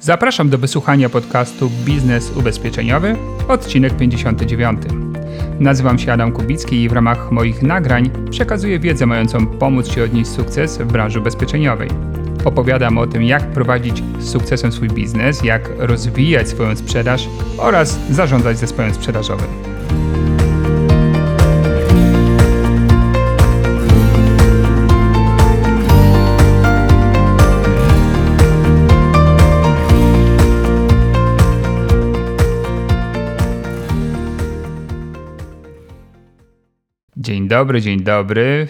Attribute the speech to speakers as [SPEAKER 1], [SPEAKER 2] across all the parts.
[SPEAKER 1] Zapraszam do wysłuchania podcastu Biznes Ubezpieczeniowy, odcinek 59. Nazywam się Adam Kubicki i w ramach moich nagrań przekazuję wiedzę mającą pomóc Ci odnieść sukces w branży ubezpieczeniowej. Opowiadam o tym, jak prowadzić z sukcesem swój biznes, jak rozwijać swoją sprzedaż oraz zarządzać zespołem sprzedażowym. Dobry, dzień dobry.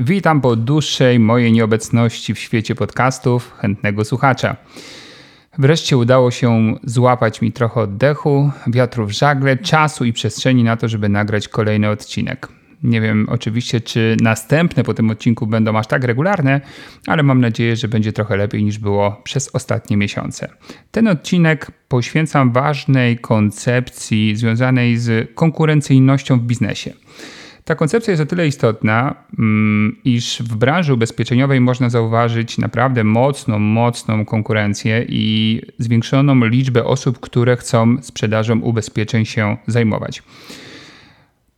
[SPEAKER 1] Witam po dłuższej mojej nieobecności w świecie podcastów chętnego słuchacza. Wreszcie udało się złapać mi trochę oddechu, wiatru w żagle, czasu i przestrzeni na to, żeby nagrać kolejny odcinek. Nie wiem oczywiście, czy następne po tym odcinku będą aż tak regularne, ale mam nadzieję, że będzie trochę lepiej niż było przez ostatnie miesiące. Ten odcinek poświęcam ważnej koncepcji związanej z konkurencyjnością w biznesie. Ta koncepcja jest o tyle istotna, mm, iż w branży ubezpieczeniowej można zauważyć naprawdę mocną, mocną konkurencję i zwiększoną liczbę osób, które chcą sprzedażą ubezpieczeń się zajmować.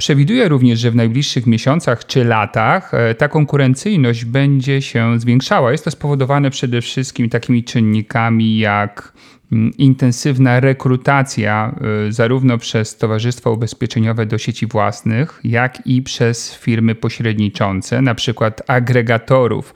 [SPEAKER 1] Przewiduje również, że w najbliższych miesiącach czy latach e, ta konkurencyjność będzie się zwiększała. Jest to spowodowane przede wszystkim takimi czynnikami jak mm, intensywna rekrutacja y, zarówno przez towarzystwa ubezpieczeniowe do sieci własnych, jak i przez firmy pośredniczące, na przykład agregatorów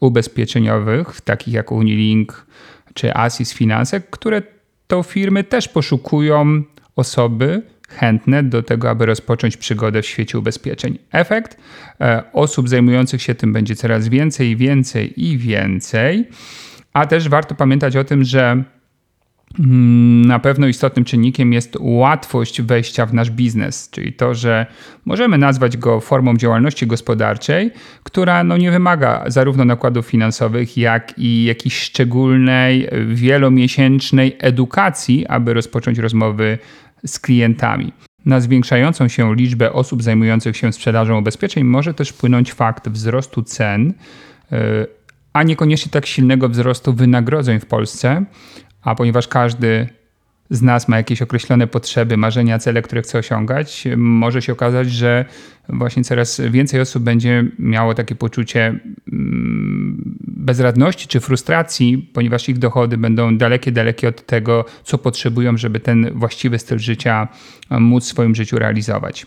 [SPEAKER 1] ubezpieczeniowych, takich jak Unilink czy Asis Finance, które to firmy też poszukują osoby, chętne do tego, aby rozpocząć przygodę w świecie ubezpieczeń. Efekt e, osób zajmujących się tym będzie coraz więcej, więcej i więcej, a też warto pamiętać o tym, że mm, na pewno istotnym czynnikiem jest łatwość wejścia w nasz biznes, czyli to, że możemy nazwać go formą działalności gospodarczej, która no nie wymaga zarówno nakładów finansowych, jak i jakiejś szczególnej, wielomiesięcznej edukacji, aby rozpocząć rozmowy z klientami. Na zwiększającą się liczbę osób zajmujących się sprzedażą ubezpieczeń może też wpłynąć fakt wzrostu cen, e, a niekoniecznie tak silnego wzrostu wynagrodzeń w Polsce, a ponieważ każdy z nas ma jakieś określone potrzeby, marzenia, cele, które chce osiągać, może się okazać, że właśnie coraz więcej osób będzie miało takie poczucie mm, bezradności czy frustracji, ponieważ ich dochody będą dalekie, dalekie od tego, co potrzebują, żeby ten właściwy styl życia móc w swoim życiu realizować.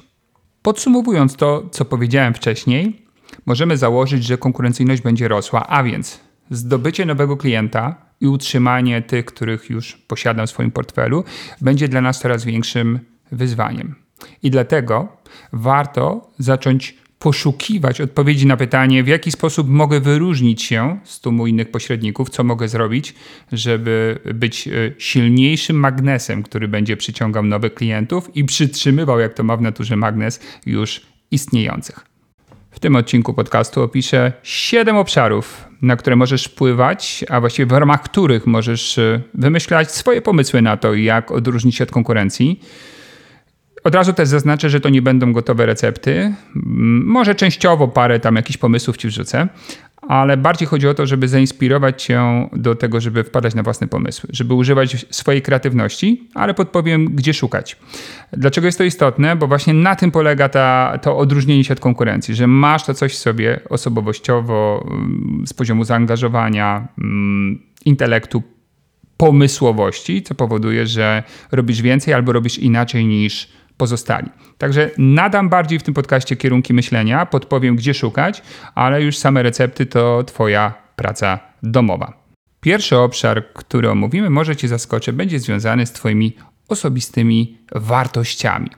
[SPEAKER 1] Podsumowując to, co powiedziałem wcześniej, możemy założyć, że konkurencyjność będzie rosła, a więc zdobycie nowego klienta i utrzymanie tych, których już posiadam w swoim portfelu, będzie dla nas coraz większym wyzwaniem. I dlatego warto zacząć poszukiwać odpowiedzi na pytanie, w jaki sposób mogę wyróżnić się z tłumu innych pośredników, co mogę zrobić, żeby być e, silniejszym magnesem, który będzie przyciągał nowych klientów i przytrzymywał, jak to ma w naturze magnes, już istniejących. W tym odcinku podcastu opiszę 7 obszarów, na które możesz wpływać, a właściwie w ramach których możesz e, wymyślać swoje pomysły na to, jak odróżnić się od konkurencji. Od razu też zaznaczę, że to nie będą gotowe recepty. Może częściowo parę tam jakichś pomysłów ci wrzucę, ale bardziej chodzi o to, żeby zainspirować cię do tego, żeby wpadać na własne pomysły, żeby używać swojej kreatywności, ale podpowiem, gdzie szukać. Dlaczego jest to istotne? Bo właśnie na tym polega ta, to odróżnienie się od konkurencji, że masz to coś w sobie osobowościowo, mm, z poziomu zaangażowania, mm, intelektu, pomysłowości, co powoduje, że robisz więcej albo robisz inaczej niż pozostali. Także nadam bardziej w tym podcaście kierunki myślenia, podpowiem gdzie szukać, ale już same recepty to Twoja praca domowa. Pierwszy obszar, który omówimy, może Cię zaskoczy, będzie związany z Twoimi osobistymi wartościami.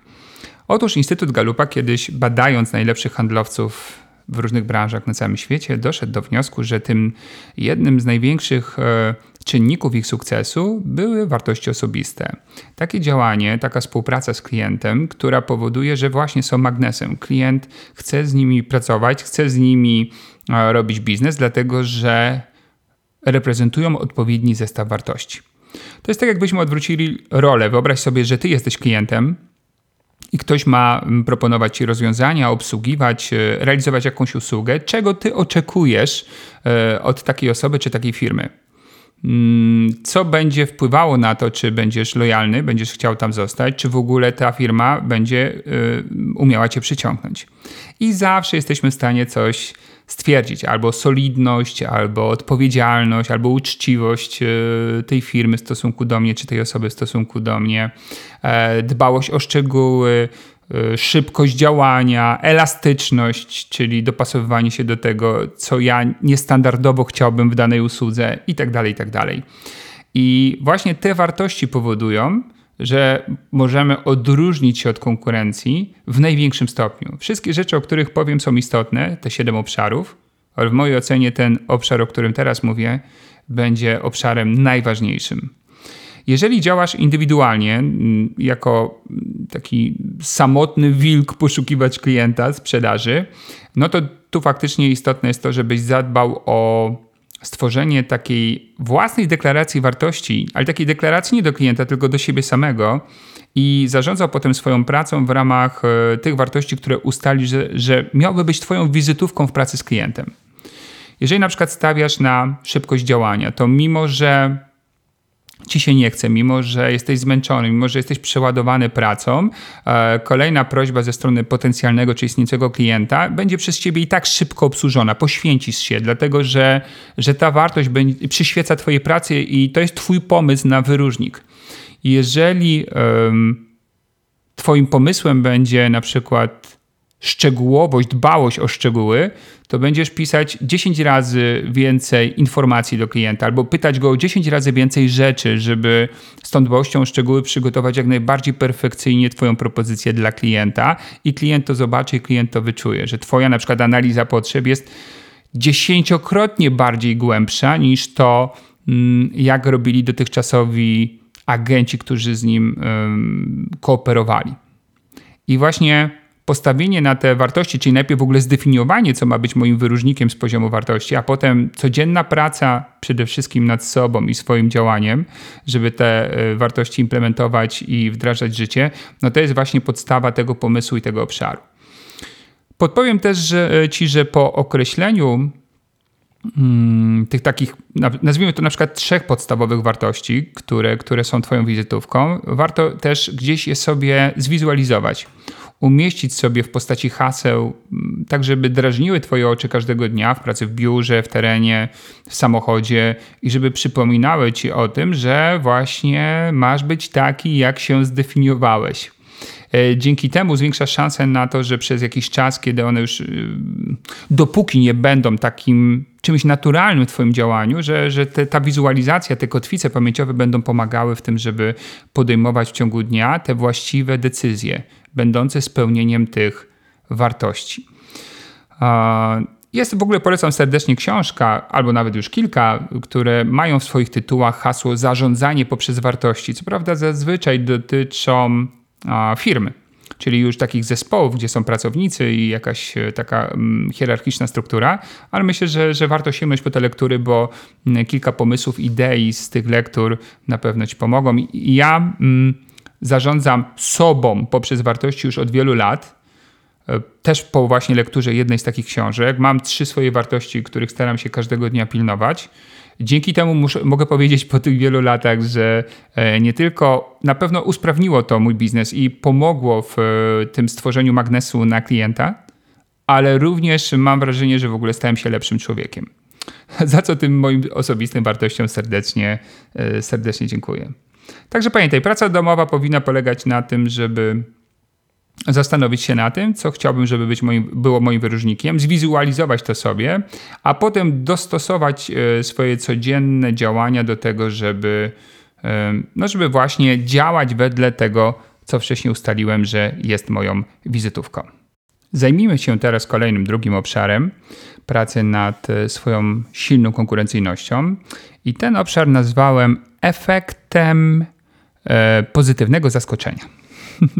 [SPEAKER 1] Otóż Instytut Galupa kiedyś badając najlepszych handlowców w różnych branżach na całym świecie, doszedł do wniosku, że tym jednym z największych e, czynników ich sukcesu były wartości osobiste. Takie działanie, taka współpraca z klientem, która powoduje, że właśnie są magnesem. Klient chce z nimi pracować, chce z nimi e, robić biznes, dlatego że reprezentują odpowiedni zestaw wartości. To jest tak, jakbyśmy odwrócili rolę. Wyobraź sobie, że ty jesteś klientem, i ktoś ma mm, proponować ci rozwiązania, obsługiwać, e, realizować jakąś usługę, czego ty oczekujesz e, od takiej osoby czy takiej firmy. Mm, co będzie wpływało na to, czy będziesz lojalny, będziesz chciał tam zostać, czy w ogóle ta firma będzie y, umiała cię przyciągnąć. I zawsze jesteśmy w stanie coś stwierdzić, albo solidność, albo odpowiedzialność, albo uczciwość y, tej firmy w stosunku do mnie, czy tej osoby w stosunku do mnie, e, dbałość o szczegóły, y, szybkość działania, elastyczność, czyli dopasowywanie się do tego, co ja niestandardowo chciałbym w danej usłudze itd., tak itd. Tak I właśnie te wartości powodują, że możemy odróżnić się od konkurencji w największym stopniu. Wszystkie rzeczy, o których powiem, są istotne, te siedem obszarów, ale w mojej ocenie ten obszar, o którym teraz mówię, będzie obszarem najważniejszym. Jeżeli działasz indywidualnie, jako taki samotny wilk poszukiwać klienta sprzedaży, no to tu faktycznie istotne jest to, żebyś zadbał o stworzenie takiej własnej deklaracji wartości, ale takiej deklaracji nie do klienta, tylko do siebie samego i zarządzał potem swoją pracą w ramach e, tych wartości, które ustali, że, że miałby być Twoją wizytówką w pracy z klientem. Jeżeli na przykład stawiasz na szybkość działania, to mimo, że ci się nie chce, mimo że jesteś zmęczony, mimo że jesteś przeładowany pracą, e, kolejna prośba ze strony potencjalnego czy istniejącego klienta będzie przez ciebie i tak szybko obsłużona. Poświęcisz się, dlatego że, że ta wartość będzie, przyświeca twojej pracy i to jest twój pomysł na wyróżnik. Jeżeli um, twoim pomysłem będzie na przykład szczegółowość, dbałość o szczegóły, to będziesz pisać 10 razy więcej informacji do klienta albo pytać go o 10 razy więcej rzeczy, żeby z tą dbałością o szczegóły przygotować jak najbardziej perfekcyjnie Twoją propozycję dla klienta i klient to zobaczy i klient to wyczuje, że Twoja na przykład analiza potrzeb jest dziesięciokrotnie bardziej głębsza niż to, mm, jak robili dotychczasowi agenci, którzy z nim kooperowali. I właśnie postawienie na te wartości, czyli najpierw w ogóle zdefiniowanie, co ma być moim wyróżnikiem z poziomu wartości, a potem codzienna praca przede wszystkim nad sobą i swoim działaniem, żeby te e, wartości implementować i wdrażać życie, no to jest właśnie podstawa tego pomysłu i tego obszaru. Podpowiem też że, e, Ci, że po określeniu hmm, tych takich, nazwijmy to na przykład trzech podstawowych wartości, które, które są Twoją wizytówką, warto też gdzieś je sobie zwizualizować umieścić sobie w postaci haseł, mm, tak żeby drażniły Twoje oczy każdego dnia w pracy w biurze, w terenie, w samochodzie i żeby przypominały Ci o tym, że właśnie masz być taki, jak się zdefiniowałeś. E, dzięki temu zwiększasz szansę na to, że przez jakiś czas, kiedy one już, y, dopóki nie będą takim czymś naturalnym w Twoim działaniu, że, że te, ta wizualizacja, te kotwice pamięciowe będą pomagały w tym, żeby podejmować w ciągu dnia te właściwe decyzje będące spełnieniem tych wartości. Jest w ogóle, polecam serdecznie książka, albo nawet już kilka, które mają w swoich tytułach hasło zarządzanie poprzez wartości. Co prawda zazwyczaj dotyczą firmy, czyli już takich zespołów, gdzie są pracownicy i jakaś e, taka mm, hierarchiczna struktura, ale myślę, że, że warto sięgnąć po te lektury, bo mm, kilka pomysłów, idei z tych lektur na pewno Ci pomogą. I ja mm, zarządzam sobą poprzez wartości już od wielu lat. E, też po właśnie lekturze jednej z takich książek. Mam trzy swoje wartości, których staram się każdego dnia pilnować. Dzięki temu muszę, mogę powiedzieć po tych wielu latach, że e, nie tylko na pewno usprawniło to mój biznes i pomogło w e, tym stworzeniu magnesu na klienta, ale również mam wrażenie, że w ogóle stałem się lepszym człowiekiem. Za co tym moim osobistym wartościom serdecznie, serdecznie dziękuję. Także pamiętaj, praca domowa powinna polegać na tym, żeby zastanowić się na tym, co chciałbym, żeby być moim, było moim wyróżnikiem, zwizualizować to sobie, a potem dostosować e, swoje codzienne działania do tego, żeby, e, no żeby właśnie działać wedle tego, co wcześniej ustaliłem, że jest moją wizytówką. Zajmijmy się teraz kolejnym, drugim obszarem pracy nad e, swoją silną konkurencyjnością. I ten obszar nazwałem efektem e, pozytywnego zaskoczenia.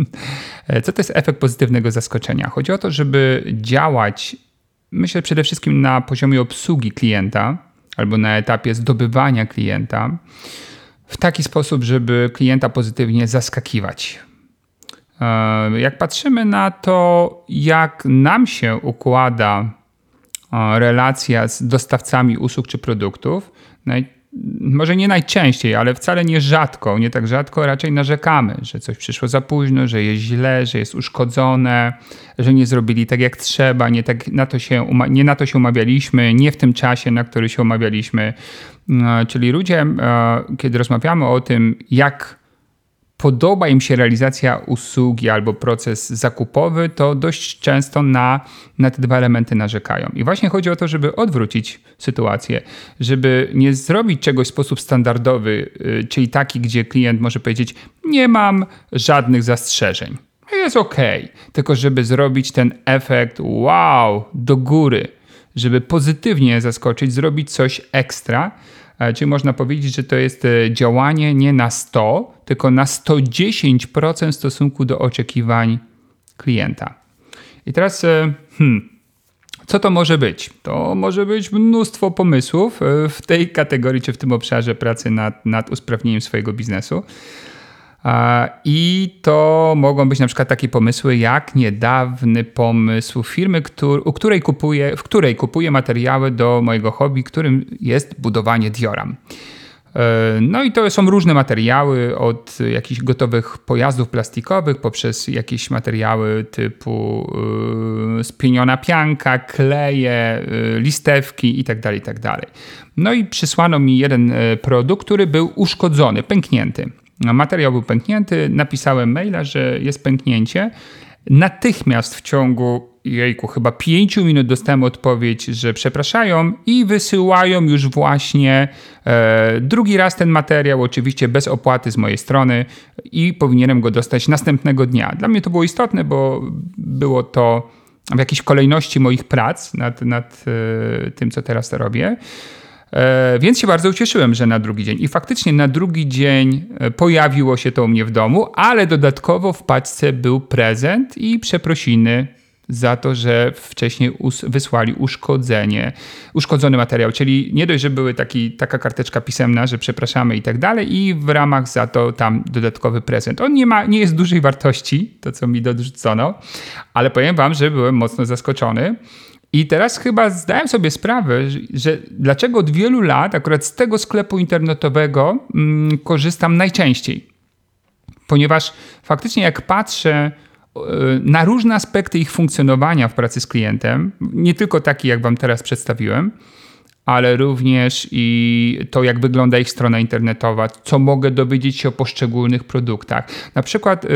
[SPEAKER 1] Co to jest efekt pozytywnego zaskoczenia? Chodzi o to, żeby działać, myślę przede wszystkim na poziomie obsługi klienta albo na etapie zdobywania klienta w taki sposób, żeby klienta pozytywnie zaskakiwać. E, jak patrzymy na to, jak nam się układa relacja z dostawcami usług czy produktów, może nie najczęściej, ale wcale nie rzadko, nie tak rzadko, raczej narzekamy, że coś przyszło za późno, że jest źle, że jest uszkodzone, że nie zrobili tak jak trzeba, nie, tak na to się, nie na to się umawialiśmy, nie w tym czasie, na który się umawialiśmy. E, czyli ludzie, e, kiedy rozmawiamy o tym, jak podoba im się realizacja usługi albo proces zakupowy, to dość często na, na te dwa elementy narzekają. I właśnie chodzi o to, żeby odwrócić sytuację, żeby nie zrobić czegoś w sposób standardowy, y, czyli taki, gdzie klient może powiedzieć: Nie mam żadnych zastrzeżeń. Jest ok, tylko żeby zrobić ten efekt wow do góry, żeby pozytywnie zaskoczyć, zrobić coś ekstra czyli można powiedzieć, że to jest e, działanie nie na 100, tylko na 110% w stosunku do oczekiwań klienta. I teraz, e, hmm, co to może być? To może być mnóstwo pomysłów w tej kategorii czy w tym obszarze pracy nad, nad usprawnieniem swojego biznesu. I to mogą być na przykład takie pomysły jak niedawny pomysł firmy, który, u której kupuję, w której kupuję materiały do mojego hobby, którym jest budowanie dioram. E, no i to są różne materiały, od jakichś gotowych pojazdów plastikowych, poprzez jakieś materiały typu yy, spieniona pianka, kleje, yy, listewki itd., tak itd. Tak no i przysłano mi jeden produkt, który był uszkodzony, pęknięty. Materiał był pęknięty, napisałem maila, że jest pęknięcie. Natychmiast w ciągu jejku, chyba 5 minut dostałem odpowiedź, że przepraszają i wysyłają już właśnie e, drugi raz ten materiał, oczywiście bez opłaty z mojej strony i powinienem go dostać następnego dnia. Dla mnie to było istotne, bo było to w jakiejś kolejności moich prac nad, nad e, tym, co teraz robię. E, więc się bardzo ucieszyłem, że na drugi dzień. I faktycznie na drugi dzień e, pojawiło się to u mnie w domu, ale dodatkowo w paczce był prezent i przeprosiny za to, że wcześniej wysłali uszkodzenie, uszkodzony materiał, czyli nie dość, że były taka karteczka pisemna, że przepraszamy i tak dalej i w ramach za to tam dodatkowy prezent. On nie ma, nie jest dużej wartości, to co mi dorzucono, ale powiem wam, że byłem mocno zaskoczony. I teraz chyba zdałem sobie sprawę, że, dlaczego od wielu lat akurat z tego sklepu internetowego mm, korzystam najczęściej. Ponieważ faktycznie jak patrzę y, na różne aspekty ich funkcjonowania w pracy z klientem, nie tylko taki, jak Wam teraz przedstawiłem, ale również i to, jak wygląda ich strona internetowa, co mogę dowiedzieć się o poszczególnych produktach. Na przykład y,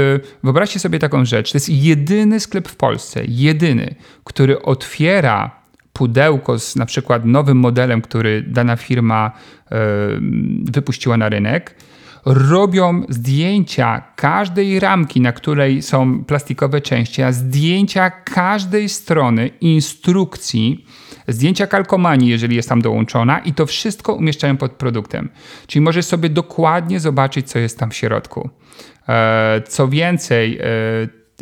[SPEAKER 1] wyobraźcie sobie taką rzecz, to jest jedyny sklep w Polsce, jedyny, który otwiera pudełko z na przykład nowym modelem, który dana firma y, wypuściła na rynek, robią zdjęcia każdej ramki, na której są plastikowe części, a zdjęcia każdej strony instrukcji, zdjęcia kalkomanii, jeżeli jest tam dołączona, i to wszystko umieszczają pod produktem. Czyli możesz sobie dokładnie zobaczyć, co jest tam w środku. E, co więcej, e,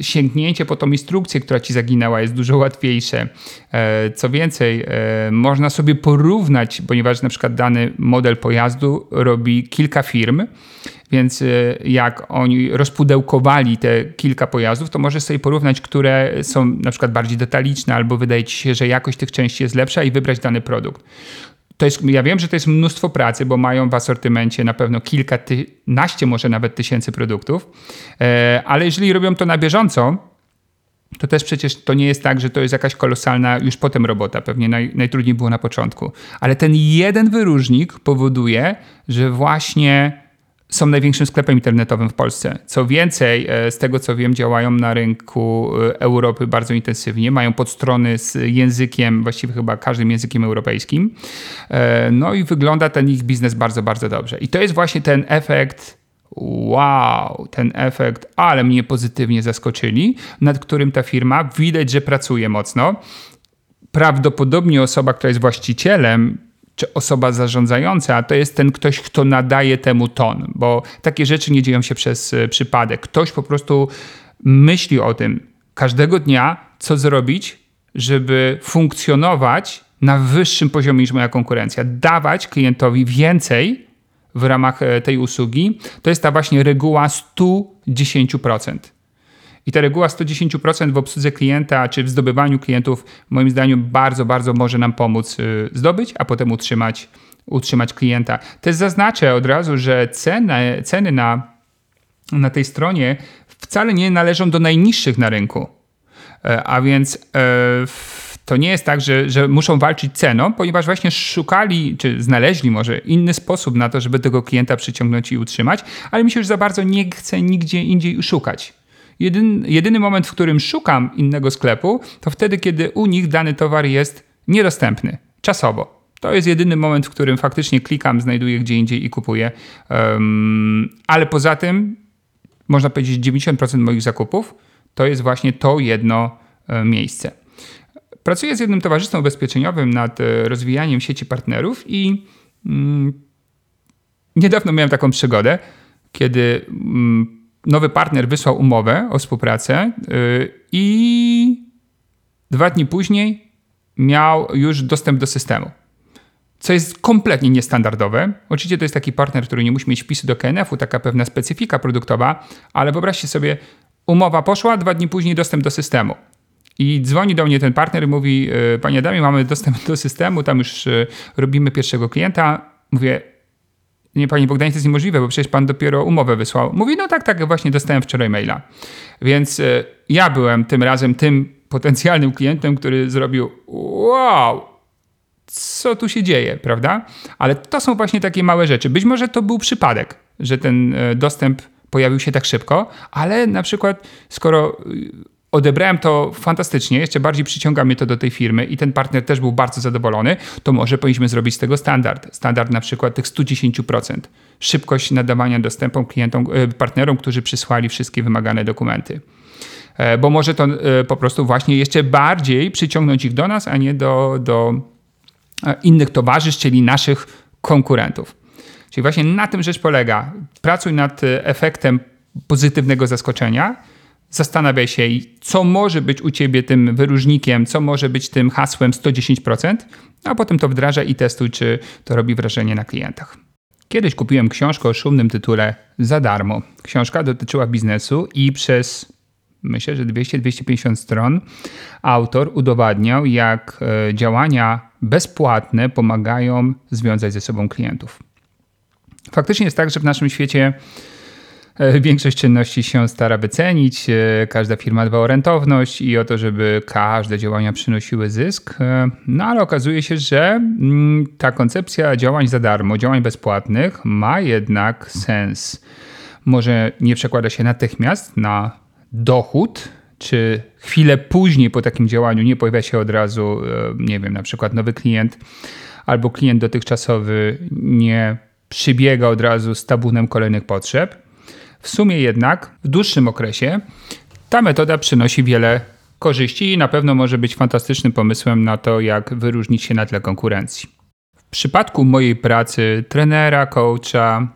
[SPEAKER 1] sięgnięcie po tą instrukcję, która ci zaginęła, jest dużo łatwiejsze. E, co więcej, można sobie porównać, ponieważ na przykład dany model pojazdu robi kilka firm, więc jak oni rozpudełkowali te kilka pojazdów, to możesz sobie porównać, które są na przykład bardziej detaliczne, albo wydaje ci się, że jakość tych części jest lepsza i wybrać dany produkt. To jest, ja wiem, że to jest mnóstwo pracy, bo mają w asortymencie na pewno kilkanaście, może nawet tysięcy produktów, e, ale jeżeli robią to na bieżąco, to też przecież to nie jest tak, że to jest jakaś kolosalna już potem robota. Pewnie naj, najtrudniej było na początku. Ale ten jeden wyróżnik powoduje, że właśnie są największym sklepem internetowym w Polsce. Co więcej, e, z tego co wiem, działają na rynku e, Europy bardzo intensywnie. Mają podstrony z językiem, właściwie chyba każdym językiem europejskim. E, no i wygląda ten ich biznes bardzo, bardzo dobrze. I to jest właśnie ten efekt wow, ten efekt, ale mnie pozytywnie zaskoczyli, nad którym ta firma widać, że pracuje mocno. Prawdopodobnie osoba, która jest właścicielem, czy osoba zarządzająca, to jest ten ktoś, kto nadaje temu ton, bo takie rzeczy nie dzieją się przez e, przypadek. Ktoś po prostu myśli o tym każdego dnia, co zrobić, żeby funkcjonować na wyższym poziomie niż moja konkurencja, dawać klientowi więcej w ramach e, tej usługi. To jest ta właśnie reguła 110%. I ta reguła 110% w obsłudze klienta czy w zdobywaniu klientów, moim zdaniem, bardzo, bardzo może nam pomóc y, zdobyć, a potem utrzymać utrzymać klienta. Też zaznaczę od razu, że ceny, ceny na, na tej stronie wcale nie należą do najniższych na rynku. E, a więc e, to nie jest tak, że, że muszą walczyć ceną, ponieważ właśnie szukali, czy znaleźli może inny sposób na to, żeby tego klienta przyciągnąć i utrzymać, ale mi się już za bardzo nie chce nigdzie indziej szukać. Jedyny, jedyny moment, w którym szukam innego sklepu, to wtedy, kiedy u nich dany towar jest niedostępny czasowo. To jest jedyny moment, w którym faktycznie klikam, znajduję gdzie indziej i kupuję. Um, ale poza tym, można powiedzieć, 90% moich zakupów to jest właśnie to jedno e, miejsce. Pracuję z jednym towarzystwem ubezpieczeniowym nad e, rozwijaniem sieci partnerów i mm, niedawno miałem taką przygodę, kiedy mm, nowy partner wysłał umowę o współpracę yy, i dwa dni później miał już dostęp do systemu. Co jest kompletnie niestandardowe. Oczywiście to jest taki partner, który nie musi mieć wpisu do KNF-u, taka pewna specyfika produktowa, ale wyobraźcie sobie, umowa poszła, dwa dni później dostęp do systemu. I dzwoni do mnie ten partner i mówi: e, Panie Adamie, mamy dostęp do systemu, tam już e, robimy pierwszego klienta. Mówię: Nie, panie Bogdanie, to jest niemożliwe, bo przecież pan dopiero umowę wysłał. Mówi: No tak, tak, właśnie dostałem wczoraj maila. Więc e, ja byłem tym razem tym potencjalnym klientem, który zrobił: Wow, co tu się dzieje, prawda? Ale to są właśnie takie małe rzeczy. Być może to był przypadek, że ten dostęp pojawił się tak szybko, ale na przykład skoro odebrałem to fantastycznie, jeszcze bardziej przyciąga mnie to do tej firmy i ten partner też był bardzo zadowolony, to może powinniśmy zrobić z tego standard. Standard na przykład tych 110%. Szybkość nadawania dostępu klientom, e, partnerom, którzy przysłali wszystkie wymagane dokumenty. E, bo może to e, po prostu właśnie jeszcze bardziej przyciągnąć ich do nas, a nie do, do innych towarzystw, czyli naszych konkurentów. Czyli właśnie na tym rzecz polega. Pracuj nad efektem pozytywnego zaskoczenia, Zastanawiaj się, co może być u ciebie tym wyróżnikiem, co może być tym hasłem 110%, a potem to wdrażaj i testuj, czy to robi wrażenie na klientach. Kiedyś kupiłem książkę o szumnym tytule za darmo. Książka dotyczyła biznesu i przez myślę, że 200-250 stron autor udowadniał, jak e, działania bezpłatne pomagają związać ze sobą klientów. Faktycznie jest tak, że w naszym świecie większość czynności się stara wycenić, e, każda firma dba o rentowność i o to, żeby każde działania przynosiły zysk. E, no ale okazuje się, że mm, ta koncepcja działań za darmo, działań bezpłatnych ma jednak sens. Może nie przekłada się natychmiast na dochód, czy chwilę później po takim działaniu nie pojawia się od razu, nie wiem, na przykład nowy klient, albo klient dotychczasowy nie przybiega od razu z tabunem kolejnych potrzeb w sumie jednak w dłuższym okresie ta metoda przynosi wiele korzyści i na pewno może być fantastycznym pomysłem na to, jak wyróżnić się na tle konkurencji. W przypadku mojej pracy trenera, coacha,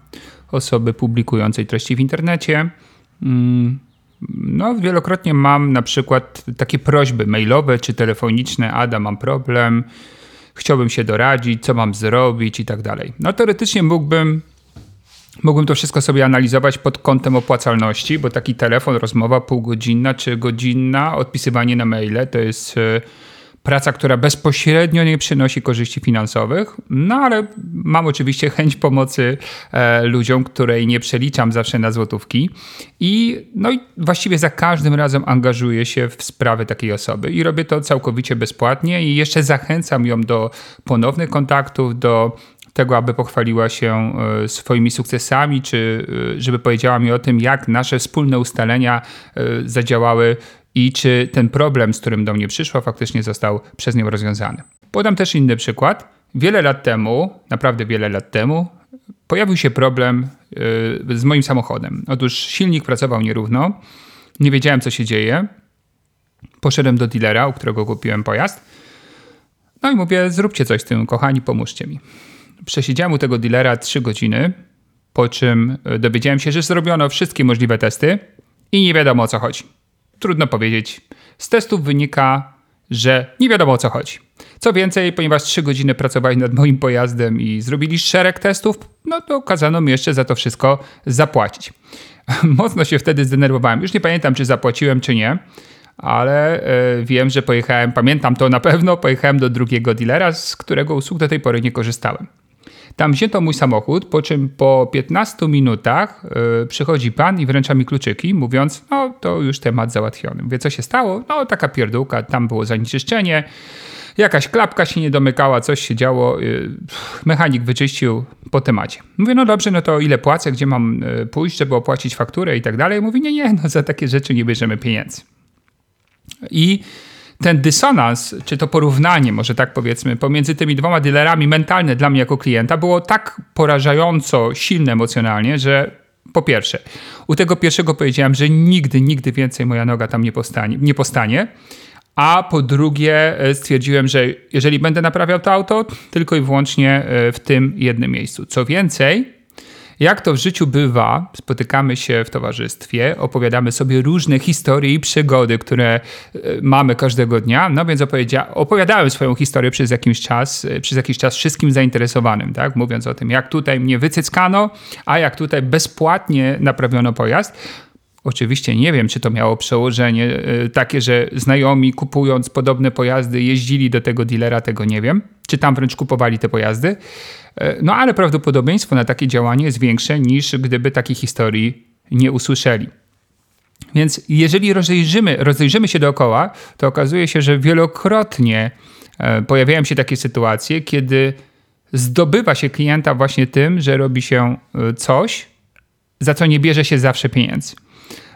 [SPEAKER 1] osoby publikującej treści w internecie, mm, no, wielokrotnie mam na przykład takie prośby mailowe czy telefoniczne: Ada, mam problem, chciałbym się doradzić, co mam zrobić i tak dalej. No, teoretycznie mógłbym Mógłbym to wszystko sobie analizować pod kątem opłacalności, bo taki telefon, rozmowa półgodzinna czy godzinna, odpisywanie na maile to jest e, praca, która bezpośrednio nie przynosi korzyści finansowych, no ale mam oczywiście chęć pomocy e, ludziom, której nie przeliczam zawsze na złotówki. I no i właściwie za każdym razem angażuję się w sprawy takiej osoby i robię to całkowicie bezpłatnie i jeszcze zachęcam ją do ponownych kontaktów, do tego, aby pochwaliła się e, swoimi sukcesami, czy e, żeby powiedziała mi o tym, jak nasze wspólne ustalenia e, zadziałały i czy ten problem, z którym do mnie przyszła, faktycznie został przez nią rozwiązany. Podam też inny przykład. Wiele lat temu, naprawdę wiele lat temu, pojawił się problem z moim samochodem. Otóż silnik pracował nierówno, nie wiedziałem co się dzieje. Poszedłem do dealera, u którego kupiłem pojazd. No i mówię, zróbcie coś z tym, kochani, pomóżcie mi. Przesiedziałem u tego dealera 3 godziny, po czym e, dowiedziałem się, że zrobiono wszystkie możliwe testy i nie wiadomo o co chodzi. Trudno powiedzieć. Z testów wynika, że nie wiadomo o co chodzi. Co więcej, ponieważ 3 godziny pracowali nad moim pojazdem i zrobili szereg testów, no to kazano mi jeszcze za to wszystko zapłacić. Mocno się wtedy zdenerwowałem. Już nie pamiętam, czy zapłaciłem, czy nie, ale e, wiem, że pojechałem, pamiętam to na pewno, pojechałem do drugiego dealera, z którego usług do tej pory nie korzystałem. Tam wzięto mój samochód, po czym po 15 minutach yy, przychodzi pan i wręcza mi kluczyki, mówiąc, no to już temat załatwiony. Mówię, co się stało? No taka pierdółka, tam było zanieczyszczenie, jakaś klapka się nie domykała, coś się działo, yy, mechanik wyczyścił po temacie. Mówię, no dobrze, no to ile płacę, gdzie mam yy, pójść, żeby opłacić fakturę i tak dalej. Mówi, nie, nie, no za takie rzeczy nie bierzemy pieniędzy. I ten dysonans, czy to porównanie, może tak powiedzmy, pomiędzy tymi dwoma dealerami mentalne dla mnie jako klienta było tak porażająco silne emocjonalnie, że po pierwsze, u tego pierwszego powiedziałem, że nigdy, nigdy więcej moja noga tam nie postanie. Nie postanie. A po drugie, e, stwierdziłem, że jeżeli będę naprawiał to auto, tylko i wyłącznie e, w tym jednym miejscu. Co więcej, jak to w życiu bywa, spotykamy się w towarzystwie, opowiadamy sobie różne historie i przygody, które e, mamy każdego dnia. No więc opowiadałem swoją historię przez jakiś czas, e, przez jakiś czas wszystkim zainteresowanym, tak? mówiąc o tym, jak tutaj mnie wycyckano, a jak tutaj bezpłatnie naprawiono pojazd. Oczywiście nie wiem, czy to miało przełożenie e, takie, że znajomi kupując podobne pojazdy jeździli do tego dealera, tego nie wiem. Czy tam wręcz kupowali te pojazdy. E, no ale prawdopodobieństwo na takie działanie jest większe niż gdyby takiej historii nie usłyszeli. Więc jeżeli rozejrzymy, rozejrzymy się dookoła, to okazuje się, że wielokrotnie e, pojawiają się takie sytuacje, kiedy zdobywa się klienta właśnie tym, że robi się coś, za co nie bierze się zawsze pieniędzy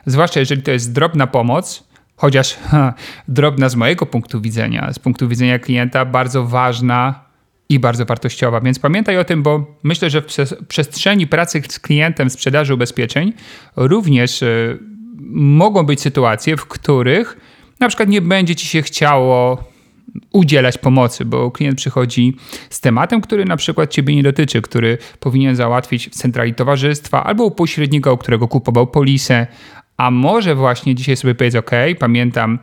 [SPEAKER 1] zwłaszcza jeżeli to jest drobna pomoc, chociaż ha, drobna z mojego punktu widzenia, z punktu widzenia klienta, bardzo ważna i bardzo wartościowa. Więc pamiętaj o tym, bo myślę, że w przestrzeni pracy z klientem sprzedaży ubezpieczeń również y, mogą być sytuacje, w których na przykład nie będzie ci się chciało udzielać pomocy, bo klient przychodzi z tematem, który na przykład ciebie nie dotyczy, który powinien załatwić w centrali towarzystwa albo u pośrednika, u którego kupował polisę, a może właśnie dzisiaj sobie powiedzieć, ok, pamiętam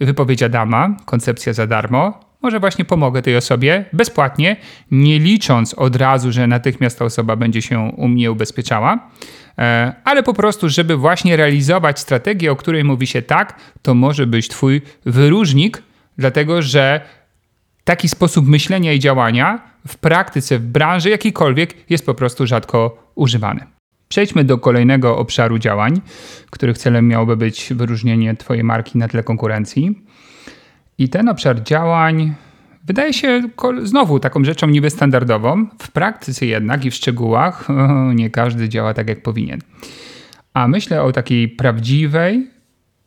[SPEAKER 1] wypowiedź Adama, koncepcja za darmo, może właśnie pomogę tej osobie bezpłatnie, nie licząc od razu, że natychmiast ta osoba będzie się u mnie ubezpieczała, e, ale po prostu, żeby właśnie realizować strategię, o której mówi się tak, to może być Twój wyróżnik, dlatego że taki sposób myślenia i działania w praktyce, w branży jakiejkolwiek jest po prostu rzadko używany. Przejdźmy do kolejnego obszaru działań, których celem miałoby być wyróżnienie Twojej marki na tle konkurencji. I ten obszar działań wydaje się znowu taką rzeczą niby standardową. W praktyce jednak i w szczegółach nie każdy działa tak, jak powinien. A myślę o takiej prawdziwej,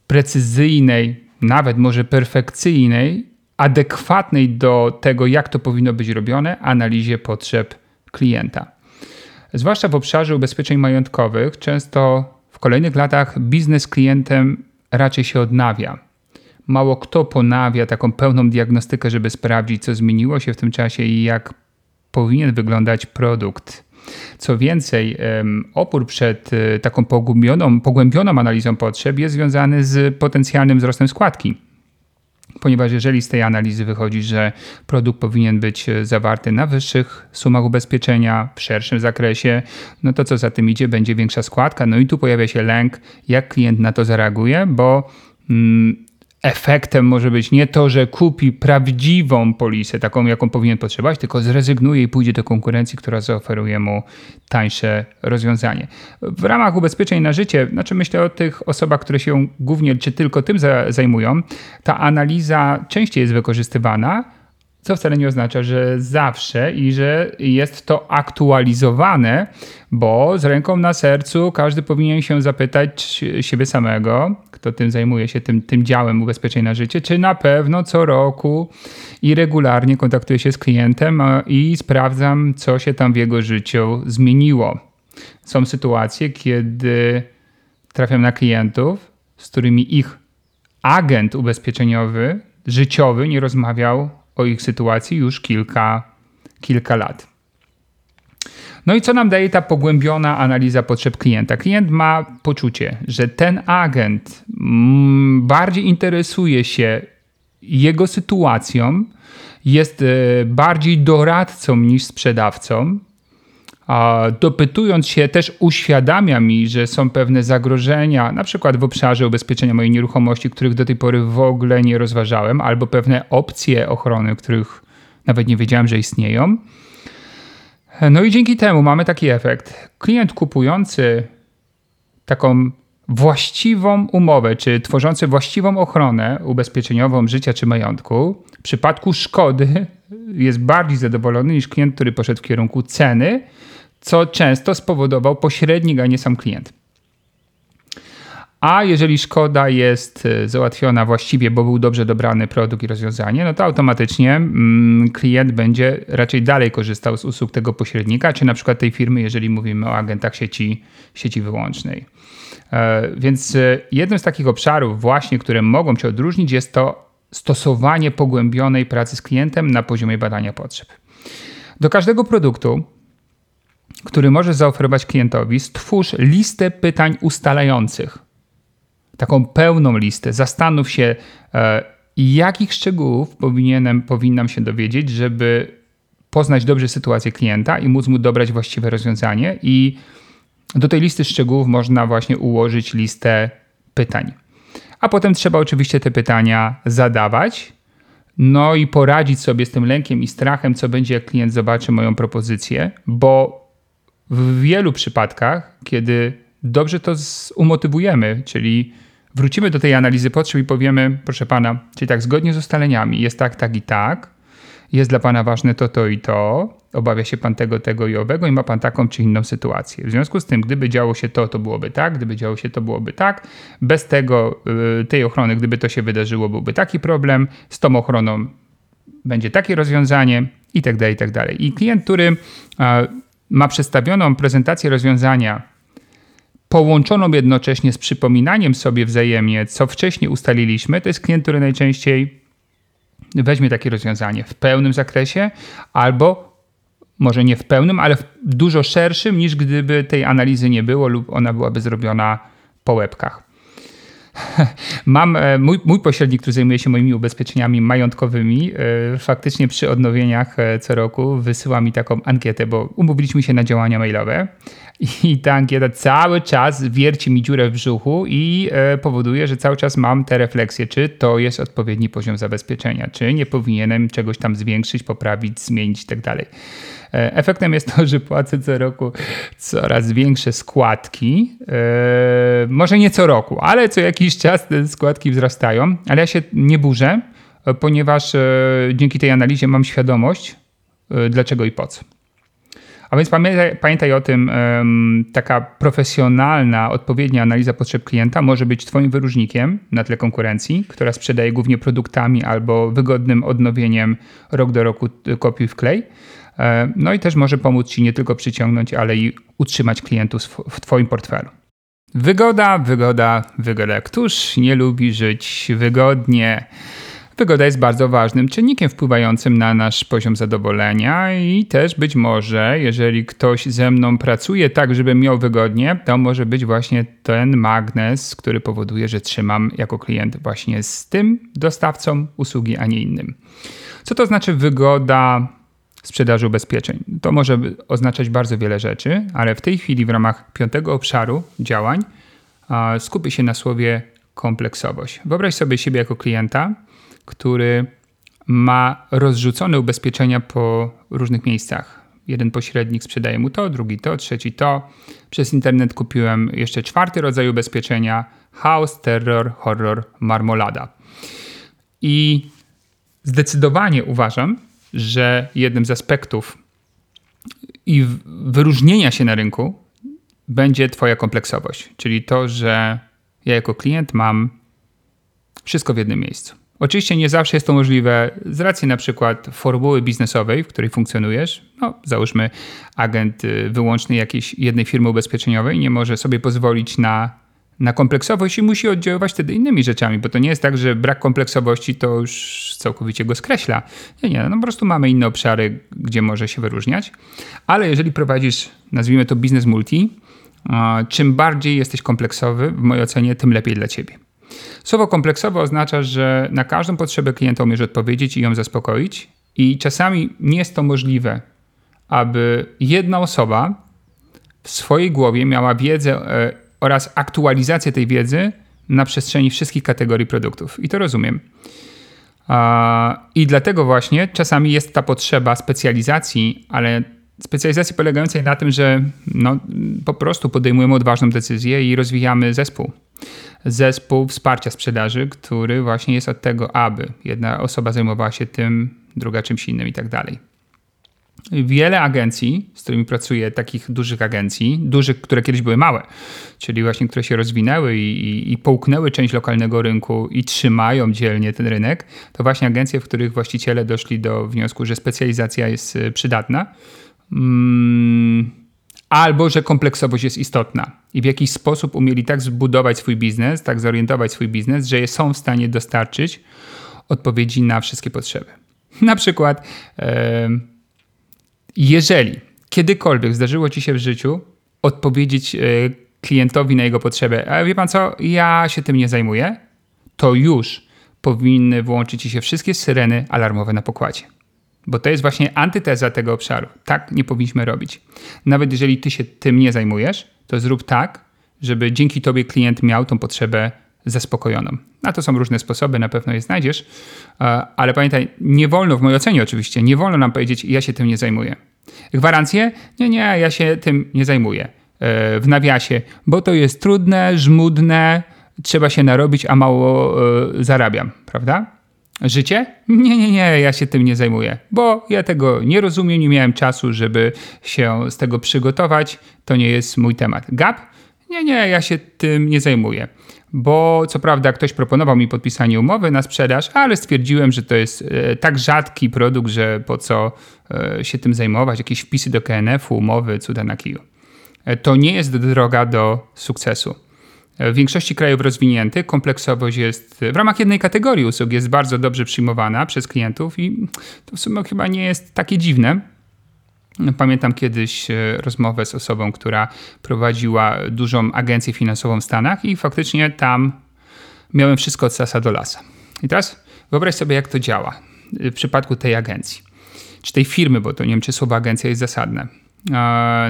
[SPEAKER 1] precyzyjnej, nawet może perfekcyjnej, adekwatnej do tego, jak to powinno być robione, analizie potrzeb klienta. Zwłaszcza w obszarze ubezpieczeń majątkowych, często w kolejnych latach biznes klientem raczej się odnawia. Mało kto ponawia taką pełną diagnostykę, żeby sprawdzić, co zmieniło się w tym czasie i jak powinien wyglądać produkt. Co więcej, opór przed e, taką pogłębioną, pogłębioną analizą potrzeb jest związany z potencjalnym wzrostem składki ponieważ jeżeli z tej analizy wychodzi, że produkt powinien być e, zawarty na wyższych sumach ubezpieczenia, w szerszym zakresie, no to co za tym idzie, będzie większa składka. No i tu pojawia się lęk, jak klient na to zareaguje, bo mm, efektem może być nie to, że kupi prawdziwą polisę, taką jaką powinien potrzebować, tylko zrezygnuje i pójdzie do konkurencji, która zaoferuje mu tańsze rozwiązanie. W ramach ubezpieczeń na życie, znaczy myślę o tych osobach, które się głównie czy tylko tym zajmują, ta analiza częściej jest wykorzystywana, co wcale nie oznacza, że zawsze i że jest to aktualizowane, bo z ręką na sercu każdy powinien się zapytać siebie samego, kto tym zajmuje się, tym, tym działem ubezpieczeń na życie, czy na pewno co roku i regularnie kontaktuję się z klientem i sprawdzam, co się tam w jego życiu zmieniło. Są sytuacje, kiedy trafiam na klientów, z którymi ich agent ubezpieczeniowy, życiowy nie rozmawiał o ich sytuacji już kilka, kilka lat. No i co nam daje ta pogłębiona analiza potrzeb klienta? Klient ma poczucie, że ten agent mm, bardziej interesuje się jego sytuacją, jest e, bardziej doradcą niż sprzedawcą. Dopytując się, też uświadamia mi, że są pewne zagrożenia, na przykład w obszarze ubezpieczenia mojej nieruchomości, których do tej pory w ogóle nie rozważałem, albo pewne opcje ochrony, których nawet nie wiedziałem, że istnieją. No i dzięki temu mamy taki efekt. Klient kupujący taką właściwą umowę, czy tworzący właściwą ochronę ubezpieczeniową życia czy majątku, w przypadku szkody jest bardziej zadowolony niż klient, który poszedł w kierunku ceny, co często spowodował pośrednik, a nie sam klient. A jeżeli szkoda jest e, załatwiona właściwie, bo był dobrze dobrany produkt i rozwiązanie, no to automatycznie mm, klient będzie raczej dalej korzystał z usług tego pośrednika, czy na przykład tej firmy, jeżeli mówimy o agentach sieci, sieci wyłącznej. E, więc e, jednym z takich obszarów właśnie, które mogą Cię odróżnić jest to stosowanie pogłębionej pracy z klientem na poziomie badania potrzeb. Do każdego produktu, który możesz zaoferować klientowi, stwórz listę pytań ustalających taką pełną listę. Zastanów się, e, jakich szczegółów powinienem, powinnam się dowiedzieć, żeby poznać dobrze sytuację klienta i móc mu dobrać właściwe rozwiązanie. I do tej listy szczegółów można właśnie ułożyć listę pytań. A potem trzeba oczywiście te pytania zadawać, no i poradzić sobie z tym lękiem i strachem, co będzie, jak klient zobaczy moją propozycję, bo w wielu przypadkach, kiedy dobrze to umotywujemy, czyli wrócimy do tej analizy potrzeb i powiemy, proszę pana, czyli tak, zgodnie z ustaleniami jest tak, tak i tak, jest dla pana ważne to, to i to, obawia się pan tego, tego i owego i ma pan taką czy inną sytuację. W związku z tym, gdyby działo się to, to byłoby tak, gdyby działo się to, byłoby tak. Bez tego, y, tej ochrony, gdyby to się wydarzyło, byłby taki problem. Z tą ochroną będzie takie rozwiązanie i tak dalej, i tak dalej. I klient, który ma przedstawioną prezentację rozwiązania połączoną jednocześnie z przypominaniem sobie wzajemnie, co wcześniej ustaliliśmy, to jest klient, który najczęściej weźmie takie rozwiązanie w pełnym zakresie albo może nie w pełnym, ale w dużo szerszym niż gdyby tej analizy nie było lub ona byłaby zrobiona po łebkach. Mam e, mój, mój pośrednik, który zajmuje się moimi ubezpieczeniami majątkowymi, e, faktycznie przy odnowieniach e, co roku wysyła mi taką ankietę, bo umówiliśmy się na działania mailowe i ta ankieta cały czas wierci mi dziurę w brzuchu i powoduje, że cały czas mam te refleksje, czy to jest odpowiedni poziom zabezpieczenia, czy nie powinienem czegoś tam zwiększyć, poprawić, zmienić itd. E, efektem jest to, że płacę co roku coraz większe składki. E, może nie co roku, ale co jakiś czas te składki wzrastają, ale ja się nie burzę, e, ponieważ dzięki tej analizie mam świadomość, dlaczego i po co. A więc pamiętaj, pamiętaj, o tym, taka profesjonalna, odpowiednia analiza potrzeb klienta może być Twoim wyróżnikiem na tle konkurencji, która sprzedaje głównie produktami albo wygodnym odnowieniem rok do roku kopiuj w klej. E, no i też może pomóc Ci nie tylko przyciągnąć, ale i utrzymać klientów w Twoim portfelu. Wygoda, wygoda, wygoda. Któż nie lubi żyć wygodnie? Wygoda jest bardzo ważnym czynnikiem wpływającym na nasz poziom zadowolenia i też być może, jeżeli ktoś ze mną pracuje tak, żeby miał wygodnie, to może być właśnie ten magnes, który powoduje, że trzymam jako klient właśnie z tym dostawcą usługi, a nie innym. Co to znaczy wygoda sprzedaży ubezpieczeń. To może oznaczać bardzo wiele rzeczy, ale w tej chwili w ramach piątego obszaru działań skupię się na słowie kompleksowość. Wyobraź sobie siebie jako klienta, który ma rozrzucone ubezpieczenia po różnych miejscach. Jeden pośrednik sprzedaje mu to, drugi to, trzeci to. Przez internet kupiłem jeszcze czwarty rodzaj ubezpieczenia: house, terror, horror, marmolada. I zdecydowanie uważam, że jednym z aspektów i wyróżnienia się na rynku będzie Twoja kompleksowość, czyli to, że ja jako klient mam wszystko w jednym miejscu. Oczywiście nie zawsze jest to możliwe z racji na przykład formuły biznesowej, w której funkcjonujesz. No, załóżmy, agent y, wyłączny jakiejś jednej firmy ubezpieczeniowej nie może sobie pozwolić na na kompleksowość i musi oddziaływać wtedy innymi rzeczami, bo to nie jest tak, że brak kompleksowości to już całkowicie go skreśla. Nie, nie, no po prostu mamy inne obszary, gdzie może się wyróżniać, ale jeżeli prowadzisz, nazwijmy to biznes multi, czym bardziej jesteś kompleksowy, w mojej ocenie, tym lepiej dla ciebie. Słowo kompleksowe oznacza, że na każdą potrzebę klienta umiesz odpowiedzieć i ją zaspokoić, i czasami nie jest to możliwe, aby jedna osoba w swojej głowie miała wiedzę e, oraz aktualizację tej wiedzy na przestrzeni wszystkich kategorii produktów. I to rozumiem. I dlatego właśnie czasami jest ta potrzeba specjalizacji, ale specjalizacji polegającej na tym, że no, po prostu podejmujemy odważną decyzję i rozwijamy zespół. Zespół wsparcia sprzedaży, który właśnie jest od tego, aby jedna osoba zajmowała się tym, druga czymś innym i tak dalej. Wiele agencji, z którymi pracuję, takich dużych agencji, dużych, które kiedyś były małe, czyli właśnie które się rozwinęły i, i, i połknęły część lokalnego rynku i trzymają dzielnie ten rynek, to właśnie agencje, w których właściciele doszli do wniosku, że specjalizacja jest y, przydatna. Mm, albo że kompleksowość jest istotna i w jakiś sposób umieli tak zbudować swój biznes, tak zorientować swój biznes, że są w stanie dostarczyć odpowiedzi na wszystkie potrzeby. Na przykład, jeżeli kiedykolwiek zdarzyło ci się w życiu odpowiedzieć e, klientowi na jego potrzebę, a wie pan co, ja się tym nie zajmuję, to już powinny włączyć ci się wszystkie syreny alarmowe na pokładzie. Bo to jest właśnie antyteza tego obszaru. Tak nie powinniśmy robić. Nawet jeżeli ty się tym nie zajmujesz, to zrób tak, żeby dzięki tobie klient miał tą potrzebę zaspokojoną. Na to są różne sposoby, na pewno je znajdziesz, ale pamiętaj, nie wolno, w mojej ocenie oczywiście, nie wolno nam powiedzieć, ja się tym nie zajmuję. Gwarancje? Nie, nie, ja się tym nie zajmuję. E, w nawiasie, bo to jest trudne, żmudne, trzeba się narobić, a mało e, zarabiam, prawda? Życie? Nie, nie, nie, ja się tym nie zajmuję, bo ja tego nie rozumiem, nie miałem czasu, żeby się z tego przygotować, to nie jest mój temat. Gap? Nie, nie, ja się tym nie zajmuję bo co prawda ktoś proponował mi podpisanie umowy na sprzedaż, ale stwierdziłem, że to jest e, tak rzadki produkt, że po co e, się tym zajmować, jakieś wpisy do KNF-u, umowy, cuda na kiju. E, to nie jest droga do sukcesu. W większości krajów rozwiniętych kompleksowość jest w ramach jednej kategorii usług jest bardzo dobrze przyjmowana przez klientów i to w sumie chyba nie jest takie dziwne. Pamiętam kiedyś e, rozmowę z osobą, która prowadziła dużą agencję finansową w Stanach i faktycznie tam miałem wszystko od sasa do lasa. I teraz wyobraź sobie, jak to działa w przypadku tej agencji, czy tej firmy, bo to nie wiem, czy słowo agencja jest zasadne.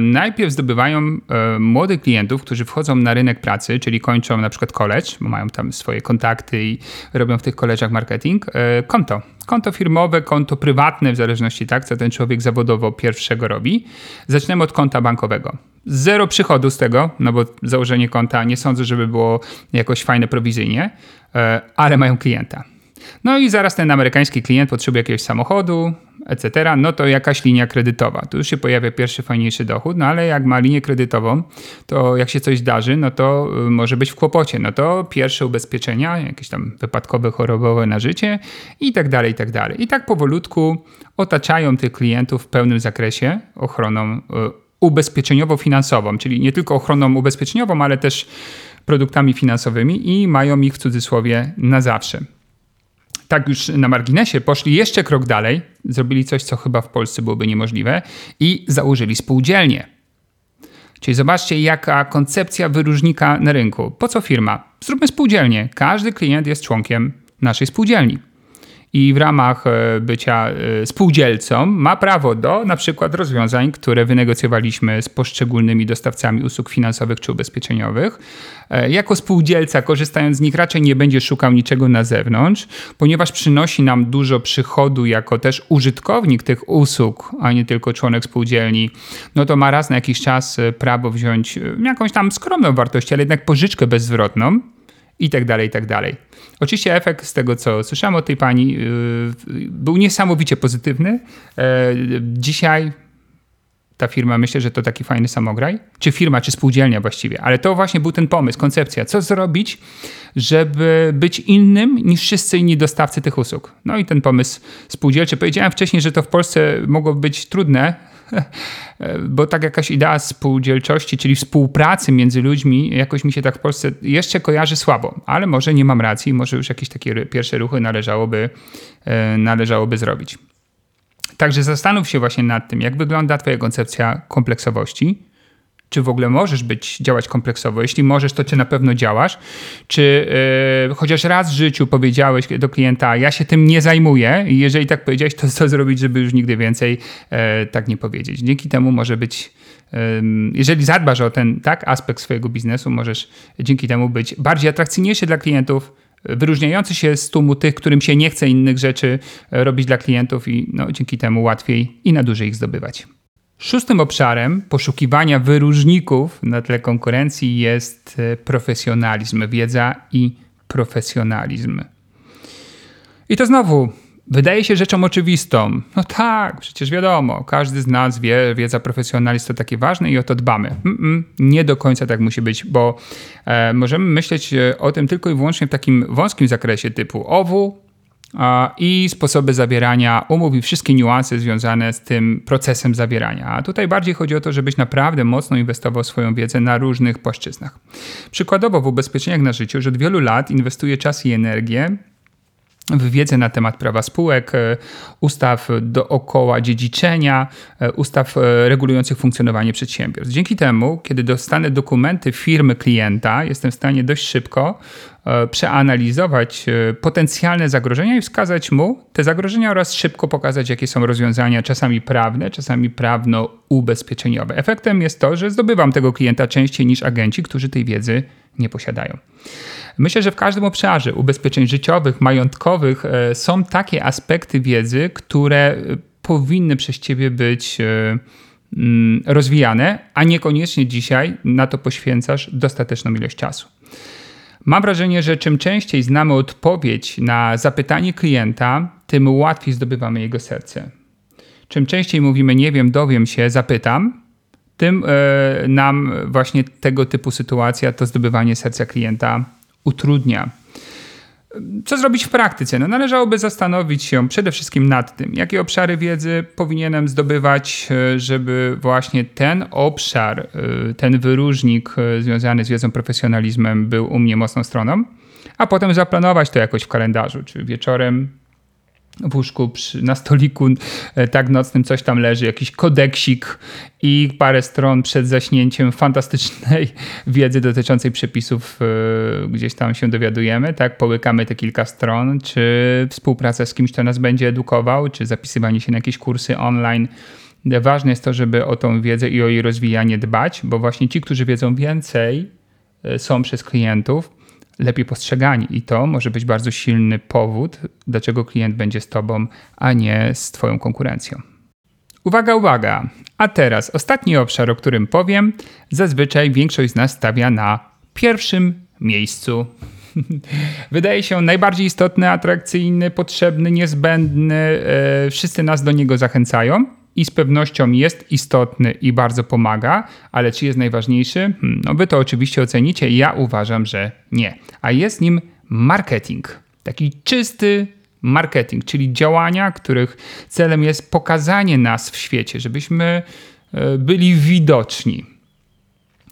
[SPEAKER 1] Najpierw zdobywają e, młodych klientów, którzy wchodzą na rynek pracy, czyli kończą na przykład college, bo mają tam swoje kontakty i robią w tych college'ach marketing, e, konto. Konto firmowe, konto prywatne, w zależności tak, co ten człowiek zawodowo pierwszego robi. Zaczynamy od konta bankowego. Zero przychodu z tego, no bo założenie konta nie sądzę, żeby było jakoś fajne prowizyjnie, e, ale mają klienta. No i zaraz ten amerykański klient potrzebuje jakiegoś samochodu, etc., no to jakaś linia kredytowa. Tu już się pojawia pierwszy fajniejszy dochód, no ale jak ma linię kredytową, to jak się coś darzy, no to y, może być w kłopocie. No to pierwsze ubezpieczenia, jakieś tam wypadkowe, chorobowe na życie i tak dalej, i tak dalej. I tak powolutku otaczają tych klientów w pełnym zakresie ochroną y, ubezpieczeniowo-finansową, czyli nie tylko ochroną ubezpieczeniową, ale też produktami finansowymi i mają ich w cudzysłowie na zawsze tak już na marginesie, poszli jeszcze krok dalej, zrobili coś, co chyba w Polsce byłoby niemożliwe i założyli spółdzielnię. Czyli zobaczcie, jaka koncepcja wyróżnika na rynku. Po co firma? Zróbmy spółdzielnię. Każdy klient jest członkiem naszej spółdzielni i w ramach e, bycia e, spółdzielcą ma prawo do na przykład rozwiązań, które wynegocjowaliśmy z poszczególnymi dostawcami usług finansowych czy ubezpieczeniowych. E, jako spółdzielca, korzystając z nich, raczej nie będzie szukał niczego na zewnątrz, ponieważ przynosi nam dużo przychodu jako też użytkownik tych usług, a nie tylko członek spółdzielni, no to ma raz na jakiś czas prawo wziąć jakąś tam skromną wartość, ale jednak pożyczkę bezzwrotną i tak dalej, i tak dalej. Oczywiście efekt z tego, co słyszałem od tej pani, yy, był niesamowicie pozytywny. E, dzisiaj ta firma, myślę, że to taki fajny samograj, czy firma, czy spółdzielnia właściwie, ale to właśnie był ten pomysł, koncepcja, co zrobić, żeby być innym niż wszyscy inni dostawcy tych usług. No i ten pomysł spółdzielczy. Powiedziałem wcześniej, że to w Polsce mogło być trudne, bo tak jakaś idea spółdzielczości, czyli współpracy między ludźmi, jakoś mi się tak w Polsce jeszcze kojarzy słabo, ale może nie mam racji, może już jakieś takie pierwsze ruchy należałoby, e, należałoby zrobić. Także zastanów się właśnie nad tym, jak wygląda Twoja koncepcja kompleksowości, czy w ogóle możesz być, działać kompleksowo. Jeśli możesz, to czy na pewno działasz. Czy yy, chociaż raz w życiu powiedziałeś do klienta, ja się tym nie zajmuję i jeżeli tak powiedziałeś, to co zrobić, żeby już nigdy więcej yy, tak nie powiedzieć. Dzięki temu może być, jeżeli zadbasz o ten tak, aspekt swojego biznesu, możesz dzięki temu być bardziej atrakcyjniejszy dla klientów, wyróżniający się z tłumu tych, którym się nie chce innych rzeczy robić dla klientów i no, dzięki temu łatwiej i na dłużej ich zdobywać. Szóstym obszarem poszukiwania wyróżników na tle konkurencji jest e, profesjonalizm, wiedza i profesjonalizm. I to znowu wydaje się rzeczą oczywistą. No tak, przecież wiadomo, każdy z nas wie, wiedza profesjonalizm to takie ważne i o to dbamy. Mm -mm, nie do końca tak musi być, bo e, możemy myśleć e, o tym tylko i wyłącznie w takim wąskim zakresie typu OWU, i sposoby zawierania umów i wszystkie niuanse związane z tym procesem zawierania. A tutaj bardziej chodzi o to, żebyś naprawdę mocno inwestował swoją wiedzę na różnych płaszczyznach. Przykładowo w ubezpieczeniach na życiu, że od wielu lat inwestuje czas i energię wiedzę na temat prawa spółek, e, ustaw dookoła dziedziczenia, e, ustaw e, regulujących funkcjonowanie przedsiębiorstw. Dzięki temu, kiedy dostanę dokumenty firmy klienta, jestem w stanie dość szybko przeanalizować potencjalne zagrożenia i wskazać mu te zagrożenia oraz szybko pokazać, jakie są rozwiązania, czasami prawne, czasami prawno-ubezpieczeniowe. Efektem jest to, że zdobywam tego klienta częściej niż agenci, którzy tej wiedzy nie posiadają. Myślę, że w każdym obszarze ubezpieczeń życiowych, majątkowych e, są takie aspekty wiedzy, które e, powinny przez ciebie być e, mm, rozwijane, a niekoniecznie dzisiaj na to poświęcasz dostateczną ilość czasu. Mam wrażenie, że czym częściej znamy odpowiedź na zapytanie klienta, tym łatwiej zdobywamy jego serce. Czym częściej mówimy nie wiem, dowiem się, zapytam, tym nam właśnie tego typu sytuacja, to zdobywanie serca klienta utrudnia. Co zrobić w praktyce? No, należałoby zastanowić się przede wszystkim nad tym, jakie obszary wiedzy powinienem zdobywać, e, żeby właśnie ten obszar, e, ten wyróżnik e, związany z wiedzą profesjonalizmem był u mnie mocną stroną, a potem zaplanować to jakoś w kalendarzu, czy wieczorem w łóżku przy, na stoliku e, tak nocnym coś tam leży, jakiś kodeksik i parę stron przed zaśnięciem fantastycznej wiedzy dotyczącej przepisów e, gdzieś tam się dowiadujemy, tak, połykamy te kilka stron, czy współpraca z kimś, kto nas będzie edukował, czy zapisywanie się na jakieś kursy online. Ważne jest to, żeby o tą wiedzę i o jej rozwijanie dbać, bo właśnie ci, którzy wiedzą więcej, e, są przez klientów, lepiej postrzegani. I to może być bardzo silny powód, dlaczego klient będzie z Tobą, a nie z Twoją konkurencją. Uwaga, uwaga! A teraz ostatni obszar, o którym powiem, zazwyczaj większość z nas stawia na pierwszym miejscu. Wydaje się najbardziej istotny, atrakcyjny, potrzebny, niezbędny. E, wszyscy nas do niego zachęcają i z pewnością jest istotny i bardzo pomaga, ale czy jest najważniejszy? Hmm, no wy to oczywiście ocenicie, ja uważam, że nie. A jest nim marketing. Taki czysty marketing, czyli działania, których celem jest pokazanie nas w świecie, żebyśmy e, byli widoczni.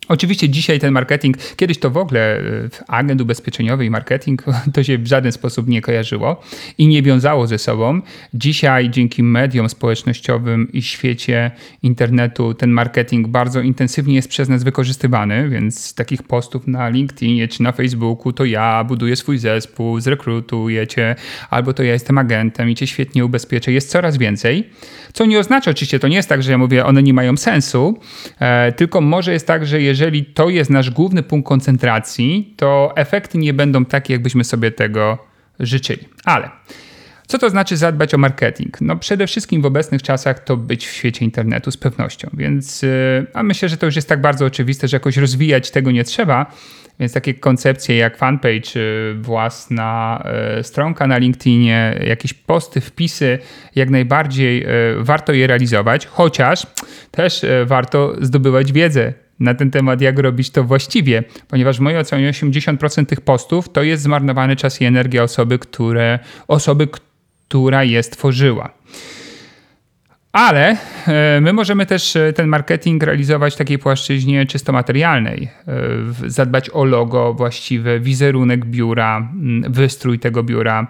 [SPEAKER 1] Oczywiście dzisiaj ten marketing, kiedyś to w ogóle e, agent ubezpieczeniowy i marketing to się w żaden sposób nie kojarzyło i nie wiązało ze sobą. Dzisiaj dzięki mediom społecznościowym i świecie internetu ten marketing bardzo intensywnie jest przez nas wykorzystywany, więc takich postów na LinkedInie czy na Facebooku to ja buduję swój zespół, zrekrutuję cię, albo to ja jestem agentem i cię świetnie ubezpieczę. Jest coraz więcej, co nie oznacza oczywiście, to nie jest tak, że ja mówię, one nie mają sensu, e, tylko może jest tak, że jeżeli jeżeli to jest nasz główny punkt koncentracji, to efekty nie będą takie, jakbyśmy sobie tego życzyli. Ale co to znaczy zadbać o marketing? No przede wszystkim w obecnych czasach to być w świecie internetu z pewnością, więc y, a myślę, że to już jest tak bardzo oczywiste, że jakoś rozwijać tego nie trzeba, więc takie koncepcje jak fanpage, y, własna y, stronka na LinkedInie, jakieś posty, wpisy, jak najbardziej warto je realizować, chociaż też warto zdobywać wiedzę na ten temat, jak robić to właściwie, ponieważ w mojej ocenie 80% tych postów to jest zmarnowany czas i energia osoby, które, osoby która je stworzyła. Ale e, my możemy też e, ten marketing realizować w takiej płaszczyźnie czysto materialnej. E, zadbać o logo właściwe, wizerunek biura, wystrój tego biura,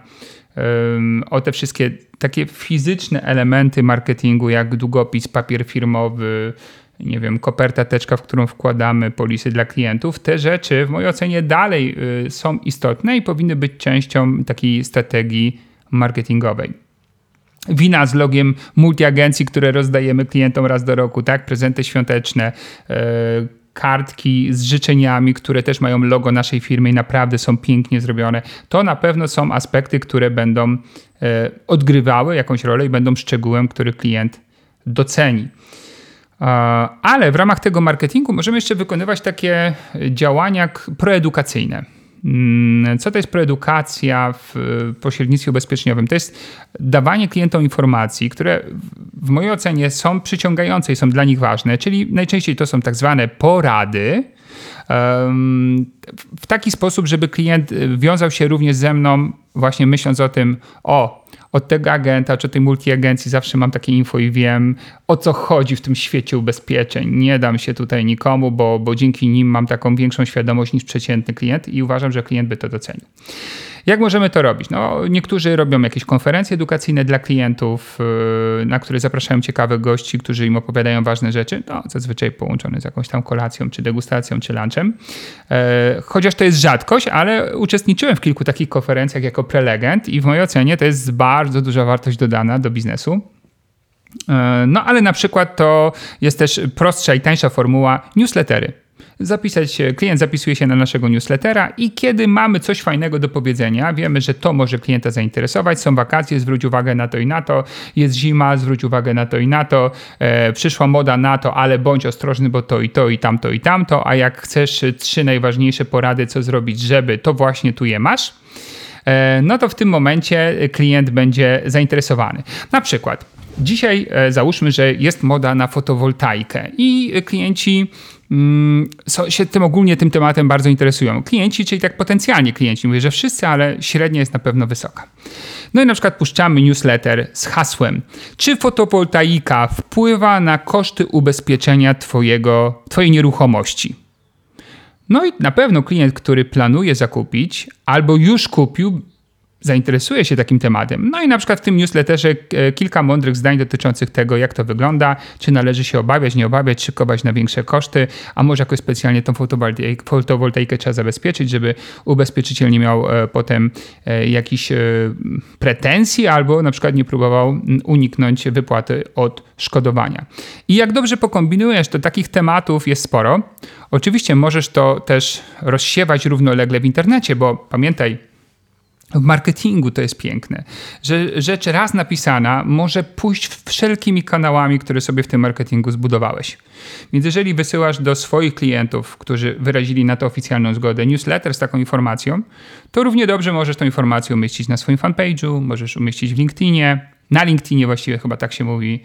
[SPEAKER 1] o te wszystkie takie fizyczne elementy marketingu, jak długopis, papier firmowy, nie wiem, koperta, teczka, w którą wkładamy polisy dla klientów, te rzeczy w mojej ocenie dalej y, są istotne i powinny być częścią takiej strategii marketingowej. Wina z logiem multiagencji, które rozdajemy klientom raz do roku, tak? Prezenty świąteczne, y, kartki z życzeniami, które też mają logo naszej firmy i naprawdę są pięknie zrobione. To na pewno są aspekty, które będą y, odgrywały jakąś rolę i będą szczegółem, który klient doceni. Ale w ramach tego marketingu możemy jeszcze wykonywać takie działania proedukacyjne. Mm, co to jest proedukacja w pośrednictwie ubezpieczeniowym? To jest dawanie klientom informacji, które w mojej ocenie są przyciągające i są dla nich ważne, czyli najczęściej to są tak zwane porady, w taki sposób, żeby klient wiązał się również ze mną, właśnie myśląc o tym, o, od tego agenta czy tej multiagencji zawsze mam takie info i wiem o co chodzi w tym świecie ubezpieczeń. Nie dam się tutaj nikomu, bo, bo dzięki nim mam taką większą świadomość niż przeciętny klient i uważam, że klient by to docenił. Jak możemy to robić? No, niektórzy robią jakieś konferencje edukacyjne dla klientów, y, na które zapraszają ciekawych gości, którzy im opowiadają ważne rzeczy, no, zazwyczaj połączone z jakąś tam kolacją, czy degustacją, czy lunchem. E, chociaż to jest rzadkość, ale uczestniczyłem w kilku takich konferencjach jako prelegent i w mojej ocenie to jest bardzo duża wartość dodana do biznesu. E, no ale na przykład to jest też prostsza i tańsza formuła newslettery zapisać klient zapisuje się na naszego newslettera i kiedy mamy coś fajnego do powiedzenia, wiemy, że to może klienta zainteresować, są wakacje, zwróć uwagę na to i na to, jest zima, zwróć uwagę na to i na to, e, przyszła moda na to, ale bądź ostrożny, bo to i to i tamto i tamto, a jak chcesz trzy najważniejsze porady, co zrobić, żeby, to właśnie tu je masz e, no to w tym momencie klient będzie zainteresowany. Na przykład dzisiaj e, załóżmy, że jest moda na fotowoltaikę i klienci Mm, się tym ogólnie tym tematem bardzo interesują. Klienci, czyli tak potencjalnie klienci, mówię, że wszyscy, ale średnia jest na pewno wysoka. No i na przykład puszczamy newsletter z hasłem, czy fotowoltaika wpływa na koszty ubezpieczenia twojego, twojej nieruchomości. No i na pewno klient, który planuje zakupić albo już kupił, zainteresuje się takim tematem. No i na przykład w tym newsletterze e, kilka mądrych zdań dotyczących tego, jak to wygląda, czy należy się obawiać, nie obawiać, szykować na większe koszty, a może jakoś specjalnie tą fotowoltaikę, trzeba zabezpieczyć, żeby ubezpieczyciel nie miał e, potem e, jakichś pretensji albo na przykład nie próbował uniknąć wypłaty odszkodowania. I jak dobrze pokombinujesz, to takich tematów jest sporo. Oczywiście możesz to też rozsiewać równolegle w internecie, bo pamiętaj, w marketingu to jest piękne, że rzecz raz napisana może pójść wszelkimi kanałami, które sobie w tym marketingu zbudowałeś. Więc jeżeli wysyłasz do swoich klientów, którzy wyrazili na to oficjalną zgodę, newsletter z taką informacją, to równie dobrze możesz tę informację umieścić na swoim fanpage'u, możesz umieścić w LinkedInie, na LinkedInie właściwie chyba tak się mówi,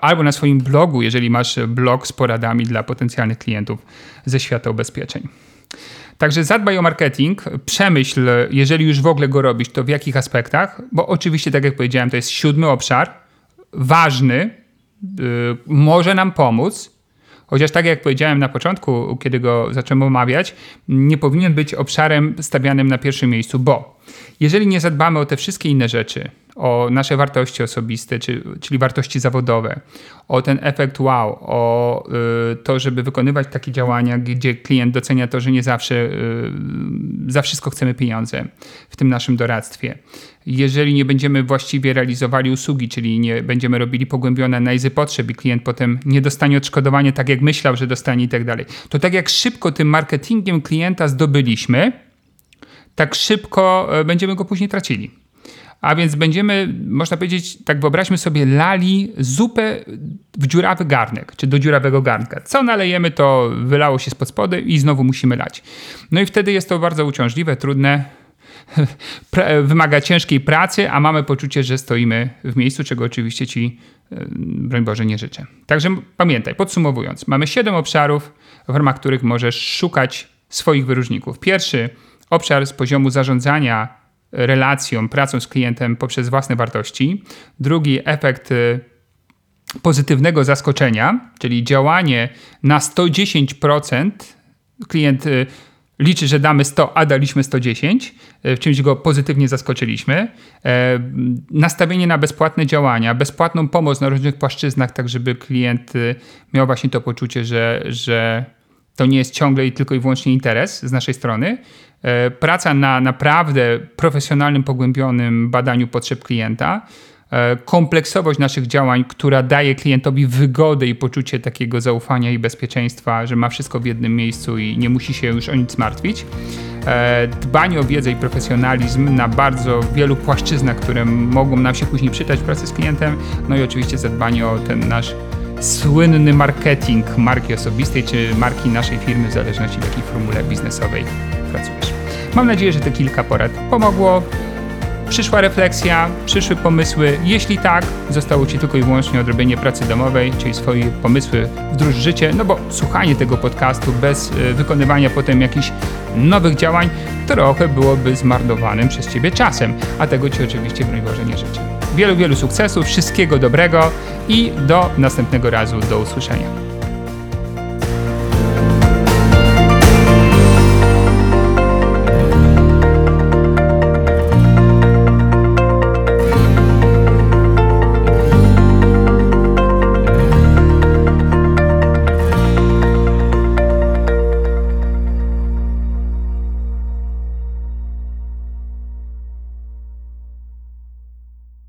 [SPEAKER 1] albo na swoim blogu, jeżeli masz blog z poradami dla potencjalnych klientów ze świata ubezpieczeń. Także zadbaj o marketing, przemyśl, jeżeli już w ogóle go robisz, to w jakich aspektach, bo oczywiście, tak jak powiedziałem, to jest siódmy obszar, ważny, yy, może nam pomóc, Chociaż tak jak powiedziałem na początku, kiedy go zacząłem omawiać, nie powinien być obszarem stawianym na pierwszym miejscu, bo jeżeli nie zadbamy o te wszystkie inne rzeczy, o nasze wartości osobiste, czy, czyli wartości zawodowe, o ten efekt wow, o y, to, żeby wykonywać takie działania, gdzie klient docenia to, że nie zawsze y, za wszystko chcemy pieniądze w tym naszym doradztwie. Jeżeli nie będziemy właściwie realizowali usługi, czyli nie będziemy robili pogłębione analizy potrzeb i klient potem nie dostanie odszkodowania tak, jak myślał, że dostanie i tak dalej, to tak jak szybko tym marketingiem klienta zdobyliśmy, tak szybko e, będziemy go później tracili. A więc będziemy, można powiedzieć, tak wyobraźmy sobie, lali zupę w dziurawy garnek, czy do dziurawego garnka. Co nalejemy, to wylało się spod spody i znowu musimy lać. No i wtedy jest to bardzo uciążliwe, trudne, wymaga ciężkiej pracy, a mamy poczucie, że stoimy w miejscu, czego oczywiście ci, e, broń Boże, nie życzę. Także pamiętaj, podsumowując, mamy siedem obszarów, w ramach których możesz szukać swoich wyróżników. Pierwszy obszar z poziomu zarządzania relacją, pracą z klientem poprzez własne wartości. Drugi efekt y, pozytywnego zaskoczenia, czyli działanie na 110%. Klient y, liczy, że damy 100, a daliśmy 110, y, w czymś go pozytywnie zaskoczyliśmy. E, nastawienie na bezpłatne działania, bezpłatną pomoc na różnych płaszczyznach, tak żeby klient miał właśnie to poczucie, że, że to nie jest ciągle i tylko i wyłącznie interes z naszej strony. E, praca na naprawdę profesjonalnym, pogłębionym badaniu potrzeb klienta, e, kompleksowość naszych działań, która daje klientowi wygodę i poczucie takiego zaufania i bezpieczeństwa, że ma wszystko w jednym miejscu i nie musi się już o nic martwić. E, dbanie o wiedzę i profesjonalizm na bardzo wielu płaszczyznach, które mogą nam się później przydać w pracy z klientem, no i oczywiście zadbanie o ten nasz słynny marketing marki osobistej czy marki naszej firmy, w zależności w jakiej formule biznesowej pracujesz. Mam nadzieję, że te kilka porad pomogło. Przyszła refleksja, przyszły pomysły. Jeśli tak, zostało Ci tylko i wyłącznie odrobienie pracy domowej, czyli swoje pomysły wdróż życie, no bo słuchanie tego podcastu bez y, wykonywania potem jakichś nowych działań trochę byłoby zmarnowanym przez Ciebie czasem, a tego Ci oczywiście, broń Boże, nie życzę. Wielu, wielu sukcesów, wszystkiego dobrego i do następnego razu, do usłyszenia.